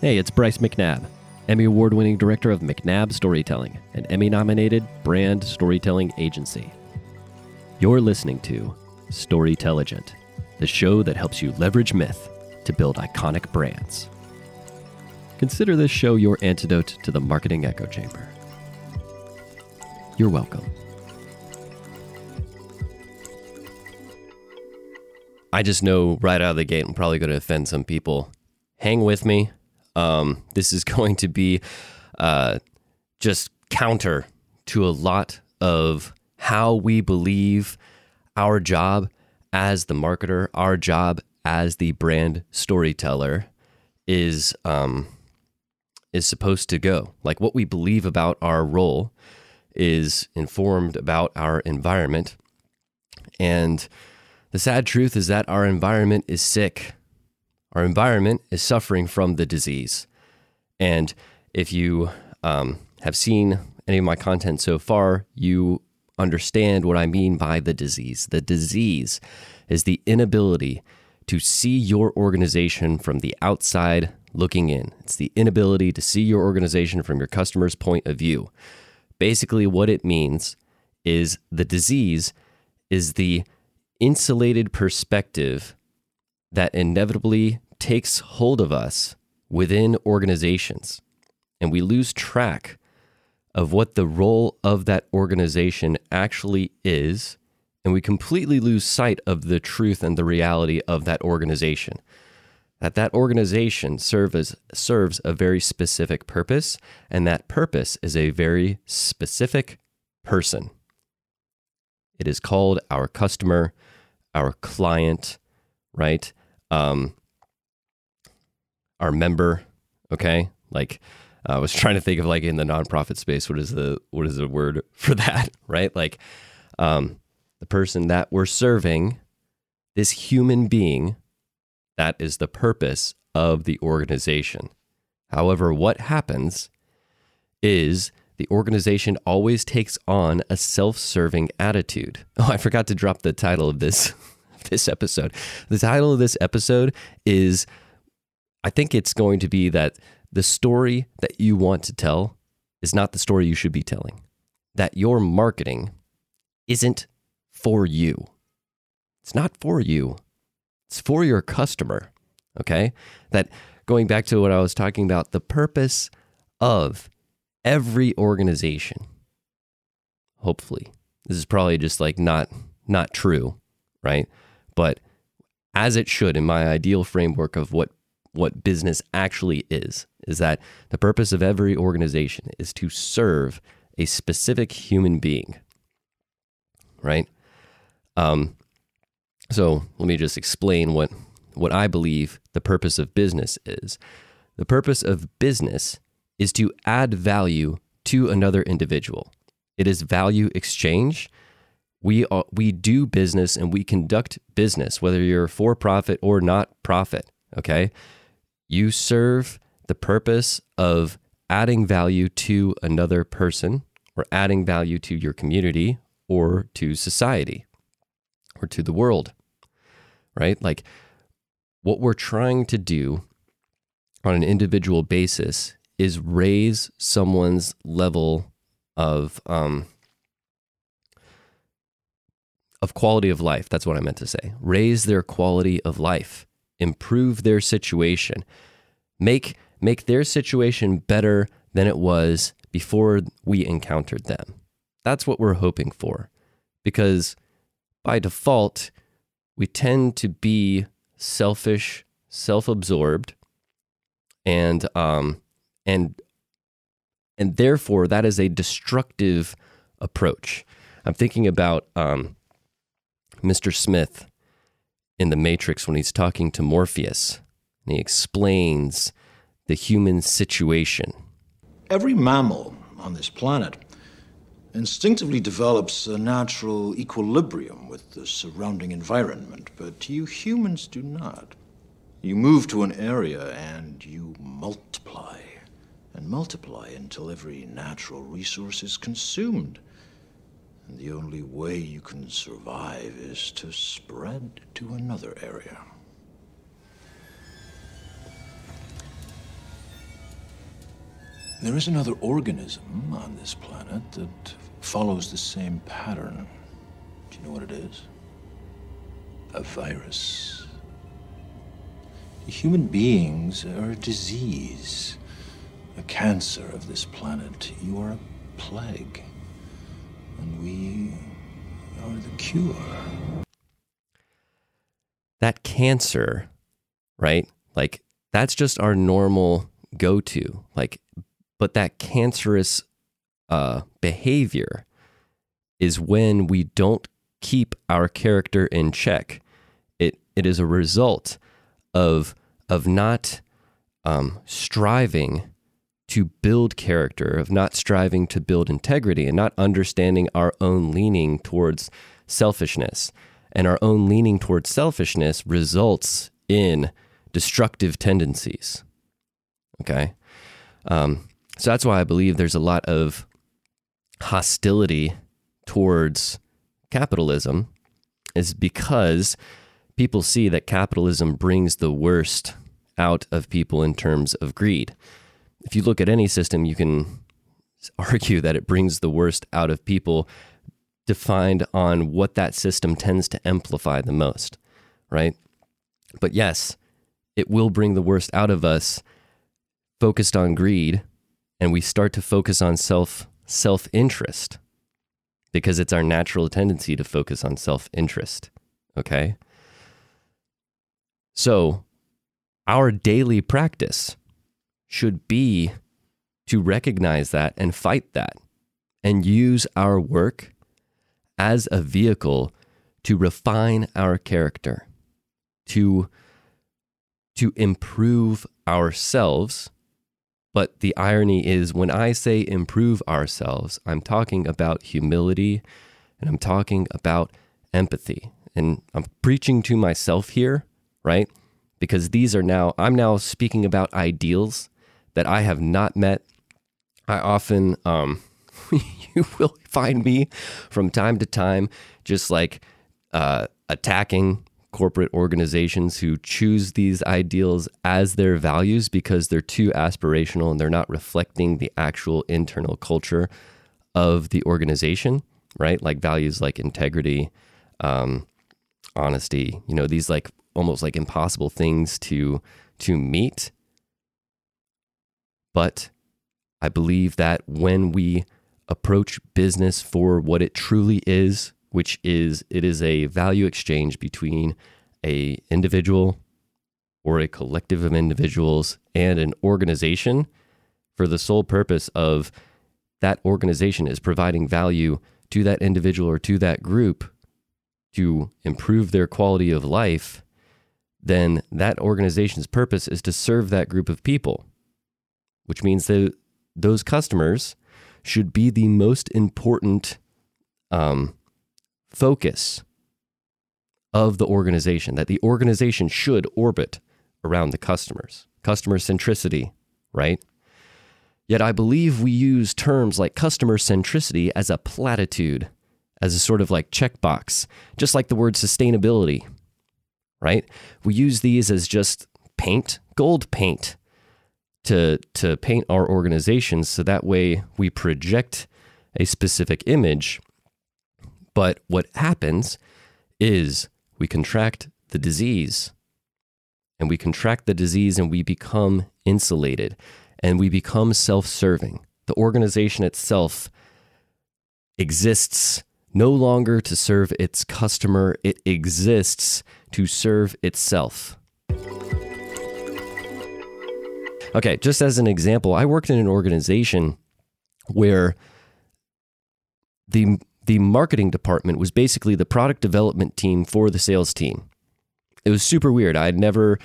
Hey, it's Bryce McNabb, Emmy Award winning director of McNabb Storytelling, an Emmy nominated brand storytelling agency. You're listening to Storytelligent, the show that helps you leverage myth to build iconic brands. Consider this show your antidote to the marketing echo chamber. You're welcome. I just know right out of the gate, I'm probably going to offend some people. Hang with me. Um, this is going to be uh, just counter to a lot of how we believe our job as the marketer, our job as the brand storyteller is um, is supposed to go. Like what we believe about our role is informed about our environment, and the sad truth is that our environment is sick. Our environment is suffering from the disease. And if you um, have seen any of my content so far, you understand what I mean by the disease. The disease is the inability to see your organization from the outside looking in. It's the inability to see your organization from your customer's point of view. Basically, what it means is the disease is the insulated perspective that inevitably takes hold of us within organizations. And we lose track of what the role of that organization actually is. And we completely lose sight of the truth and the reality of that organization. That that organization serve as, serves a very specific purpose, and that purpose is a very specific person. It is called our customer our client, right? Um, our member, okay? Like I was trying to think of like in the nonprofit space, what is the what is the word for that, right? Like um, the person that we're serving, this human being, that is the purpose of the organization. However, what happens is the organization always takes on a self-serving attitude. Oh, I forgot to drop the title of this this episode. The title of this episode is I think it's going to be that the story that you want to tell is not the story you should be telling. That your marketing isn't for you. It's not for you. It's for your customer. Okay? That going back to what I was talking about, the purpose of every organization. Hopefully, this is probably just like not not true, right? But as it should in my ideal framework of what what business actually is is that the purpose of every organization is to serve a specific human being right um, so let me just explain what what i believe the purpose of business is the purpose of business is to add value to another individual. It is value exchange. We are, we do business and we conduct business, whether you're for profit or not profit. Okay, you serve the purpose of adding value to another person, or adding value to your community, or to society, or to the world. Right, like what we're trying to do on an individual basis is raise someone's level of um, of quality of life. That's what I meant to say. Raise their quality of life, improve their situation, make make their situation better than it was before we encountered them. That's what we're hoping for. Because by default, we tend to be selfish, self-absorbed, and um, and and therefore that is a destructive approach. I'm thinking about um, Mr. Smith in The Matrix when he's talking to Morpheus and he explains the human situation. Every mammal on this planet instinctively develops a natural equilibrium with the surrounding environment, but you humans do not. You move to an area and you multiply and multiply until every natural resource is consumed. And the only way you can survive is to spread to another area. There is another organism on this planet that follows the same pattern. Do you know what it is? A virus. Human beings are a disease, a cancer of this planet. You are a plague, we are the cure. That cancer, right? Like, that's just our normal go to. Like, but that cancerous uh, behavior is when we don't keep our character in check. It it is a result of of not um, striving to build character, of not striving to build integrity, and not understanding our own leaning towards selfishness. And our own leaning towards selfishness results in destructive tendencies. Okay. Um, so that's why I believe there's a lot of hostility towards capitalism, is because people see that capitalism brings the worst out of people in terms of greed. If you look at any system, you can argue that it brings the worst out of people defined on what that system tends to amplify the most, right? But yes, it will bring the worst out of us focused on greed and we start to focus on self self interest because it's our natural tendency to focus on self interest. Okay. So, our daily practice should be to recognize that and fight that and use our work as a vehicle to refine our character, to, to improve ourselves but the irony is, when I say improve ourselves, I'm talking about humility and I'm talking about empathy. And I'm preaching to myself here, right? Because these are now, I'm now speaking about ideals that I have not met. I often, um, you will find me from time to time just like uh, attacking corporate organizations who choose these ideals as their values because they're too aspirational and they're not reflecting the actual internal culture of the organization, right? Like values like integrity, um, honesty, you know, these like almost like impossible things to to meet. But I believe that when we approach business for what it truly is, which is it is a value exchange between a individual or a collective of individuals and an organization for the sole purpose of that organization is providing value to that individual or to that group to improve their quality of life, then that organization's purpose is to serve that group of people, which means that those customers should be the most important um, focus of the organization, that the organization should orbit around the customers. Customer centricity, right? Yet I believe we use terms like customer centricity as a platitude, as a sort of like checkbox, just like the word sustainability, right? We use these as just paint, gold paint to to paint our organizations so that way we project a specific image but what happens is we contract the disease and we contract the disease and we become insulated and we become self serving. The organization itself exists no longer to serve its customer, it exists to serve itself. Okay, just as an example, I worked in an organization where the the marketing department was basically the product development team for the sales team. It was super weird. I had never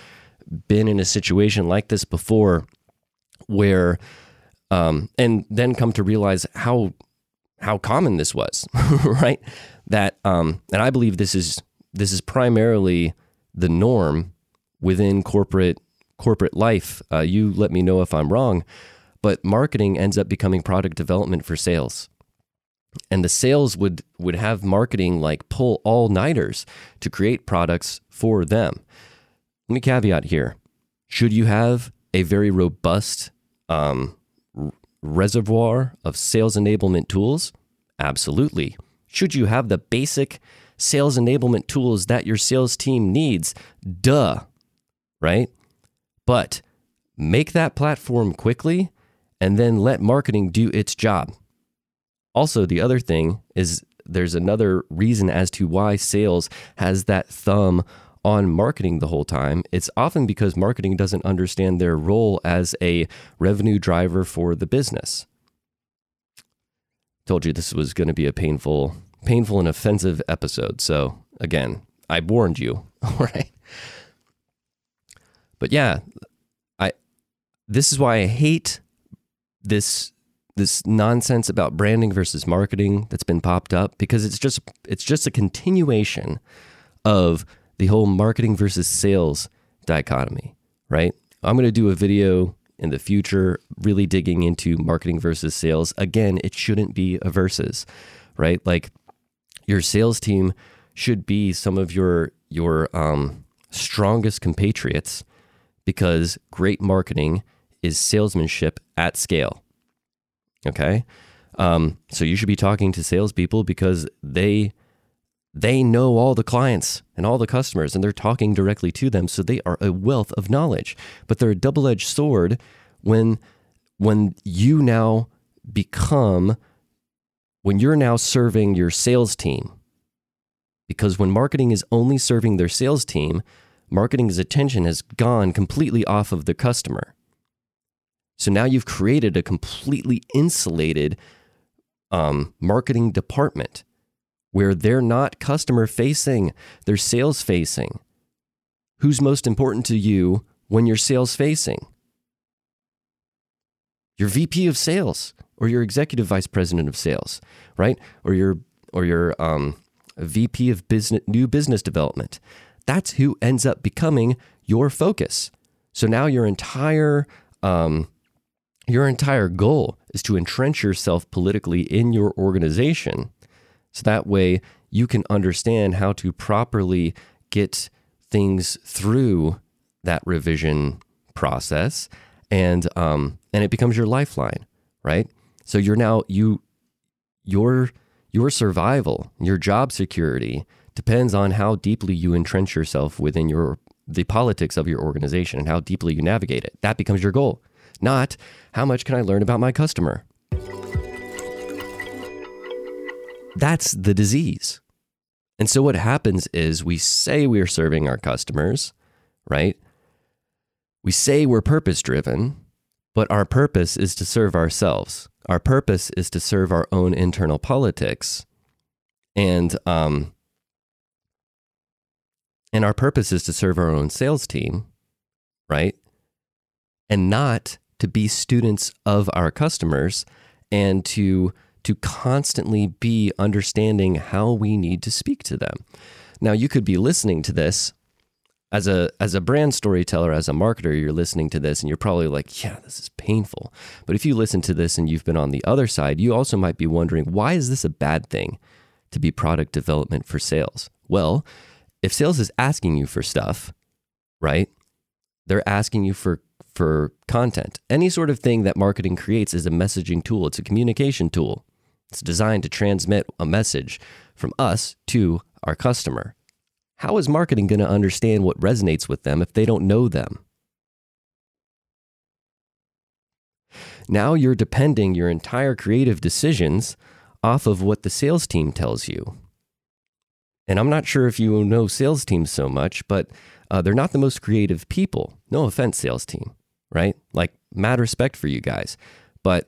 been in a situation like this before where um, and then come to realize how how common this was, right? That um, and I believe this is this is primarily the norm within corporate corporate life. Uh, you let me know if I'm wrong, but marketing ends up becoming product development for sales and the sales would would have marketing like pull all nighters to create products for them. Let me caveat here: should you have a very robust um, reservoir of sales enablement tools? Absolutely. Should you have the basic sales enablement tools that your sales team needs? Duh. Right? But make that platform quickly and then let marketing do its job. Also, the other thing is there's another reason as to why sales has that thumb on marketing the whole time. It's often because marketing doesn't understand their role as a revenue driver for the business. Told you this was going to be a painful, painful and offensive episode. So again, I warned you. All right. But yeah, I this is why I hate this this nonsense about branding versus marketing that's been popped up because it's just it's just a continuation of the whole marketing versus sales dichotomy, right? I'm going to do a video in the future really digging into marketing versus sales. Again, it shouldn't be a versus, right? Like your sales team should be some of your your um, strongest compatriots because great marketing is salesmanship at scale Okay. Um, so you should be talking to salespeople because they they know all the clients and all the customers and they're talking directly to them. So they are a wealth of knowledge. But they're a double-edged sword when when you now become when you're now serving your sales team. Because when marketing is only serving their sales team, marketing's attention has gone completely off of the customer. So now you've created a completely insulated um, marketing department where they're not customer facing, they're sales facing. Who's most important to you when you're sales facing? Your VP of sales or your executive vice president of sales, right? Or your or your um, VP of business new business development. That's who ends up becoming your focus. So now your entire um, your entire goal is to entrench yourself politically in your organization. So that way you can understand how to properly get things through that revision process and um, and it becomes your lifeline, right? So you're now you your your survival, your job security depends on how deeply you entrench yourself within your the politics of your organization and how deeply you navigate it. That becomes your goal not how much can I learn about my customer. That's the disease. And so what happens is we say we're serving our customers, right? We say we're purpose driven, but our purpose is to serve ourselves. Our purpose is to serve our own internal politics. And um and our purpose is to serve our own sales team, right? And not to be students of our customers and to to constantly be understanding how we need to speak to them. Now you could be listening to this as a as a brand storyteller as a marketer you're listening to this and you're probably like yeah this is painful but if you listen to this and you've been on the other side you also might be wondering why is this a bad thing to be product development for sales well if sales is asking you for stuff right they're asking you for for content. Any sort of thing that marketing creates is a messaging tool, it's a communication tool. It's designed to transmit a message from us to our customer. How is marketing going to understand what resonates with them if they don't know them? Now you're depending your entire creative decisions off of what the sales team tells you. And I'm not sure if you know sales teams so much, but uh, they're not the most creative people. No offense, sales team right? Like mad respect for you guys. But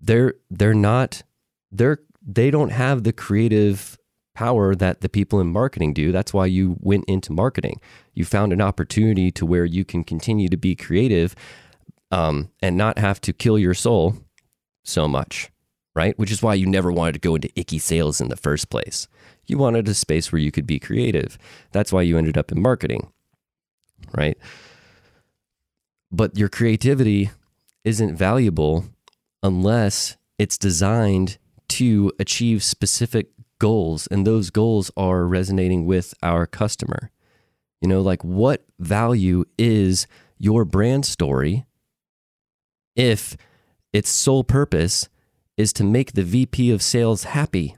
they're they're not they're they don't have the creative power that the people in marketing do. That's why you went into marketing. You found an opportunity to where you can continue to be creative um, and not have to kill your soul so much, right? Which is why you never wanted to go into icky sales in the first place. You wanted a space where you could be creative. That's why you ended up in marketing, right? But your creativity isn't valuable unless it's designed to achieve specific goals. And those goals are resonating with our customer. You know, like what value is your brand story if its sole purpose is to make the VP of sales happy.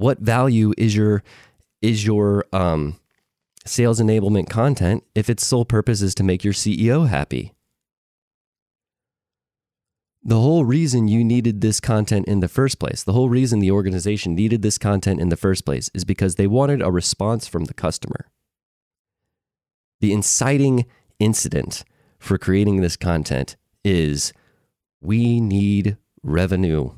What value is your is your um, sales enablement content if its sole purpose is to make your CEO happy? The whole reason you needed this content in the first place, the whole reason the organization needed this content in the first place is because they wanted a response from the customer. The inciting incident for creating this content is we need revenue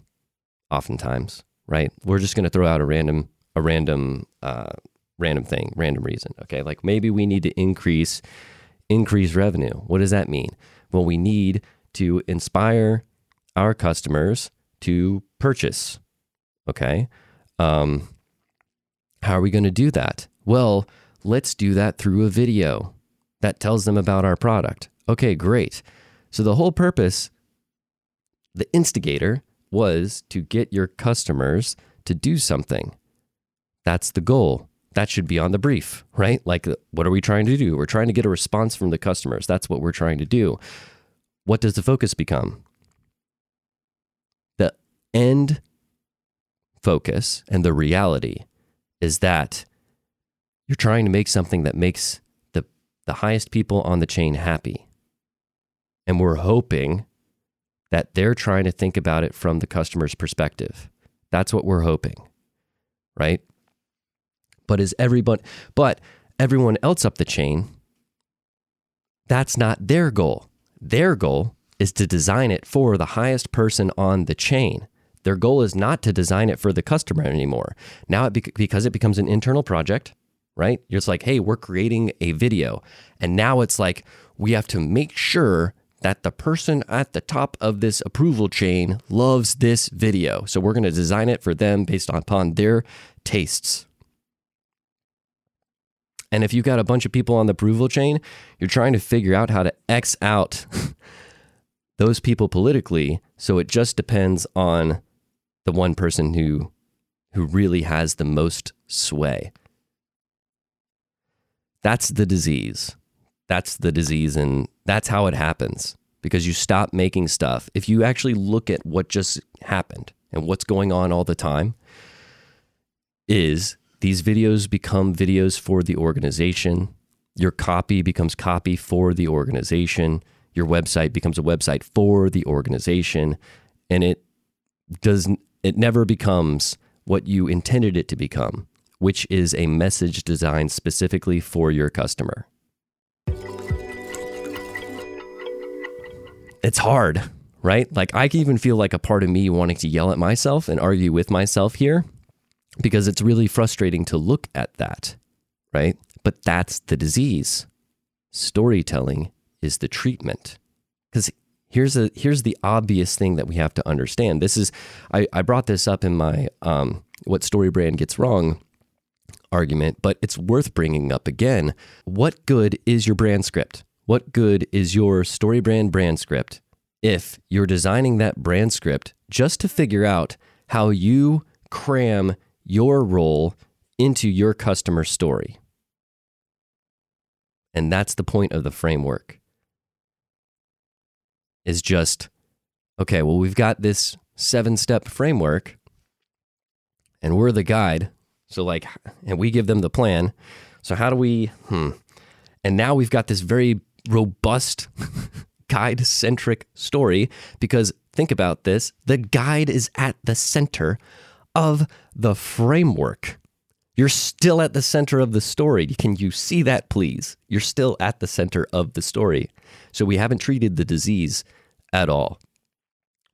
oftentimes, right? We're just going to throw out a random a random uh, random thing, random reason, okay? Like maybe we need to increase increase revenue. What does that mean? Well, we need to inspire our customers to purchase. Okay. Um, how are we going to do that? Well, let's do that through a video that tells them about our product. Okay, great. So the whole purpose, the instigator, was to get your customers to do something. That's the goal. That should be on the brief, right? Like, what are we trying to do? We're trying to get a response from the customers. That's what we're trying to do. What does the focus become? The end focus and the reality is that you're trying to make something that makes the, the highest people on the chain happy. And we're hoping that they're trying to think about it from the customer's perspective. That's what we're hoping, right? But is everybody, but everyone else up the chain, that's not their goal. Their goal is to design it for the highest person on the chain. Their goal is not to design it for the customer anymore. Now, it be- because it becomes an internal project, right? It's like, hey, we're creating a video. And now it's like, we have to make sure that the person at the top of this approval chain loves this video. So we're going to design it for them based upon their tastes. And if you've got a bunch of people on the approval chain, you're trying to figure out how to X out those people politically. So it just depends on the one person who who really has the most sway. That's the disease. That's the disease and that's how it happens because you stop making stuff. If you actually look at what just happened and what's going on all the time is these videos become videos for the organization. Your copy becomes copy for the organization. Your website becomes a website for the organization and it does it never becomes what you intended it to become, which is a message designed specifically for your customer. It's hard, right? Like, I can even feel like a part of me wanting to yell at myself and argue with myself here because it's really frustrating to look at that, right? But that's the disease. Storytelling is the treatment. Because here's a here's the obvious thing that we have to understand. This is I, I brought this up in my um, what StoryBrand gets wrong argument, but it's worth bringing up again. What good is your brand script? What good is your story brand brand script if you're designing that brand script just to figure out how you cram your role into your customer story? And that's the point of the framework is just okay, well, we've got this seven step framework and we're the guide. So, like, and we give them the plan. So, how do we, hmm. And now we've got this very robust guide centric story because think about this the guide is at the center of the framework. You're still at the center of the story. Can you see that, please? You're still at the center of the story. So we haven't treated the disease at all.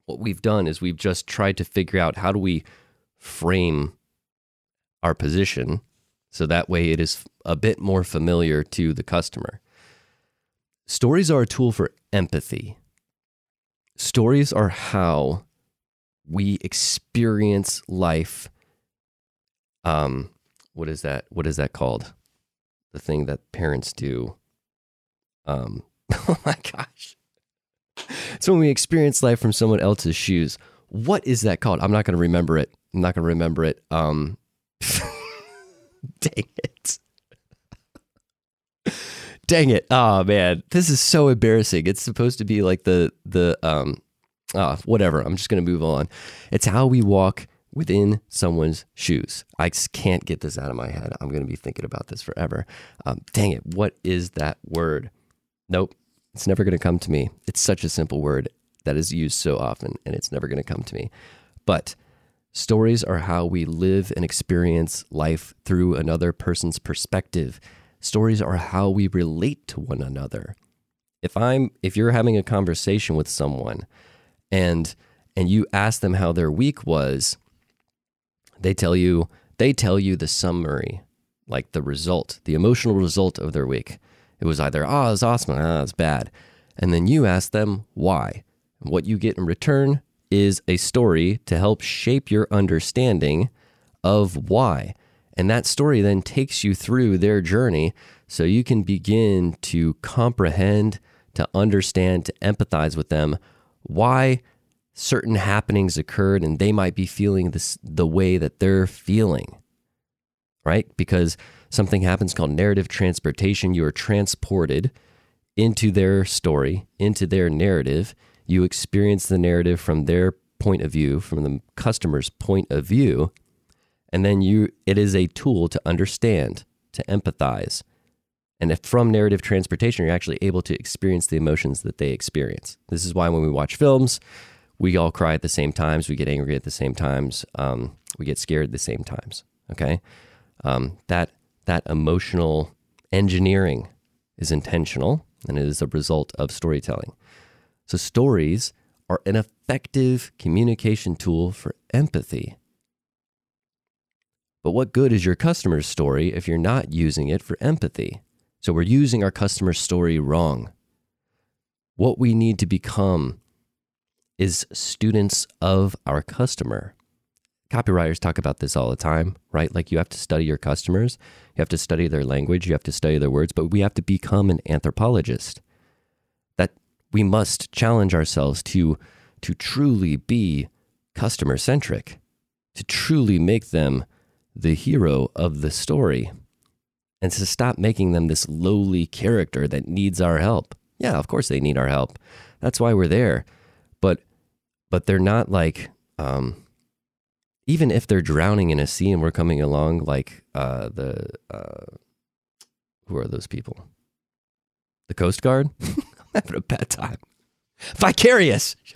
What we've done is we've just tried to figure out how do we frame our position so that way it is a bit more familiar to the customer. Stories are a tool for empathy. Stories are how we experience life. Um, what is that? What is that called? The thing that parents do. Um, oh my gosh. it's when we experience life from someone else's shoes. What is that called? I'm not going to remember it. I'm not going to remember it. Um, dang it. Dang it. Oh man, this is so embarrassing. It's supposed to be like the the um uh, whatever. I'm just to move on. It's how we walk within someone's shoes. I can't get this out of my head. I'm to be thinking about this forever. Um, dang it. What is that word? Nope. It's never to come to me. It's such a simple word that is used so often and it's never to come to me. But stories are how we live and experience life through another person's perspective. Stories are how we relate to one another. If I'm if you're having a conversation with someone and and you ask them how their week was, they tell you they tell you the summary, like the result, the emotional result of their week. It was either oh, it was awesome, ah, it's bad, and then you ask them why. what you get in return is a story to help shape your understanding of why. And that story then takes you through their journey so you can begin to comprehend, to understand, to empathize with them why certain happenings occurred and they might be feeling this the way that they're feeling. Right? Because something happens called narrative transportation. You are transported into their story, into their narrative. You experience the narrative from their point of view, from the customer's point of view, and then you it is a tool to understand, to empathize. And if from narrative transportation, you're actually able to experience the emotions that they experience. This is why when we watch films, we all cry at the same times, we get angry at the same times, um, we get scared at the same times. Okay, um, that that emotional engineering is intentional and it is a result of storytelling. So stories are an effective communication tool for empathy. But what good is your customer's story if you're not using it for empathy? So we're using our customer's story wrong. What we need to become is students of our customer. Copywriters talk about this all the time, right? Like you have to study your customers, you have to study their language, you have to study their words, but we have to become an anthropologist. We must challenge ourselves to to truly be customer centric, to truly make them the hero of the story, and to stop making them this lowly character that needs our help. Yeah, of course they need our help. That's why we're there. But but they're not like um, even if they're drowning in a sea and we're coming along like uh, the uh, who are those people? The Coast Guard. Having a bad time. Vicarious.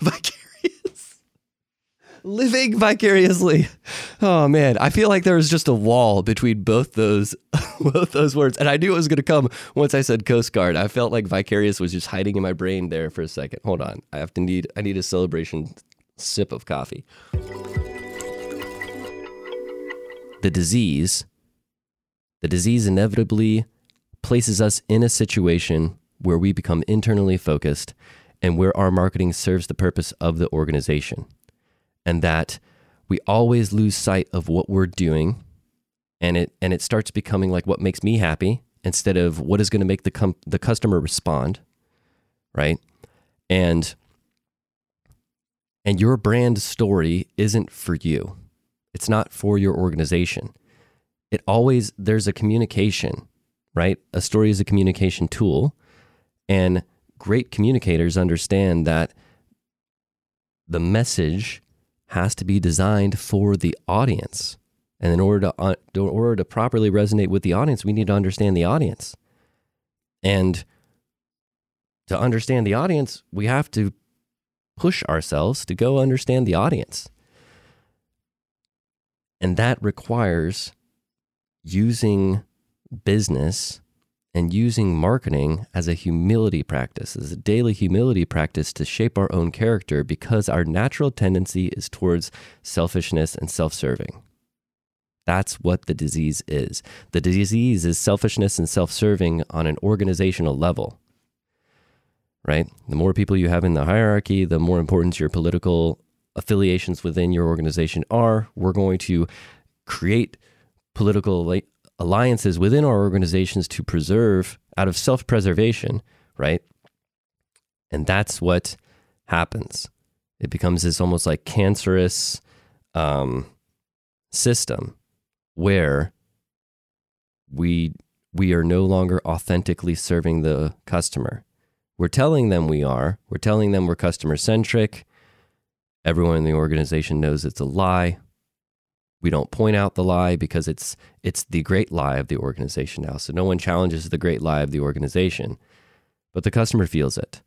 Vicarious. Living vicariously. Oh man, I feel like there was just a wall between both those both those words, and I knew it was going to come once I said Coast Guard. I felt like vicarious was just hiding in my brain there for a second. Hold on, I have to need I need a celebration sip of coffee. The disease, the disease inevitably places us in a situation where we become internally focused and where our marketing serves the purpose of the organization, and that we always lose sight of what we're doing and it and it starts becoming like what makes me happy instead of what is going to make the com- the customer respond right? And and your brand story isn't for you. It's not for your organization it always there's a communication right a story is a communication tool and great communicators understand that the message has to be designed for the audience. And in order to uh, in order to properly resonate with the audience, we need to understand the audience. And to understand the audience, we have to push ourselves to go understand the audience. And that requires using business and using marketing as a humility practice, as a daily humility practice to shape our own character because our natural tendency is towards selfishness and self serving. That's what the disease is. The disease is selfishness and self serving on an organizational level, right? The more people you have in the hierarchy, the more important your political affiliations within your organization are. We're going to create political alliances within our organizations to preserve out of self preservation, right? And that's what happens. It becomes this almost like cancerous um, system where we we are no longer authentically serving the customer. We're telling them we are. We're telling them we're customer centric. Everyone in the organization knows it's a lie. We don't point out the lie because it's it's the great lie of the organization now. So no one challenges the great lie of the organization, but the customer feels it.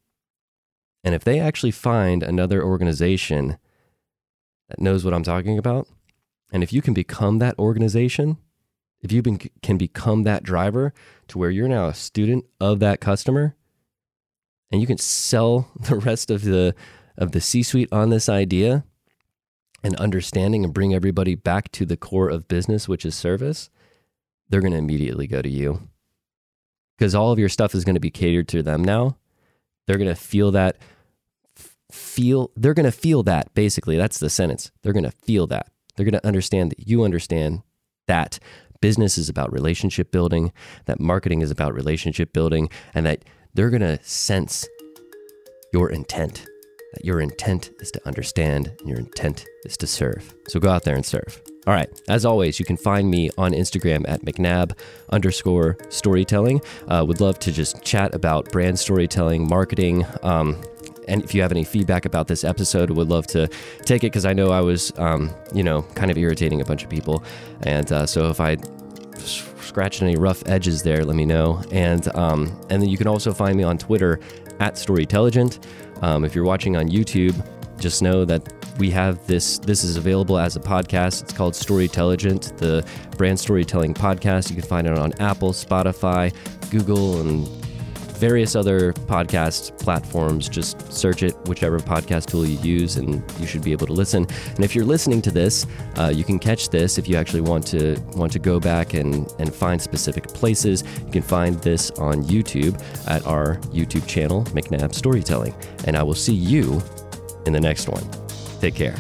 And if they actually find another organization that knows what I'm talking about, and if you can become that organization, if you can become that driver to where you're now a student of that customer and you can sell the rest of the of the C-suite on this idea and understanding and bring everybody back to the core of business which is service, they're going to immediately go to you. Cuz all of your stuff is going to be catered to them now. They're going to feel that feel they're going to feel that basically that's the sentence. They're going to feel that. They're going to understand that you understand that business is about relationship building, that marketing is about relationship building, and that they're going to sense your intent. That your intent is to understand and your intent is to serve. So go out there and serve. All right. As always, you can find me on Instagram at McNabb underscore storytelling. Uh, would love to just chat about brand storytelling, marketing, um, and if you have any feedback about this episode, would love to take it because I know I was, um, you know, kind of irritating a bunch of people. And uh, so if I scratched any rough edges there, let me know. And um, and then you can also find me on Twitter at Storytelligent. Um, if you're watching on YouTube, just know that we have this this is available as a podcast. It's called storytelligent the brand storytelling podcast. You can find it on apple spotify google and various other podcast platforms. Just search it, whichever podcast tool you use, and you should be able to listen. And if you're listening to this, uh, you can catch this if you actually want to want to go back and and find specific places. You can find this on YouTube at our YouTube channel, McNabb Storytelling. And I will see you in the next one. Take care.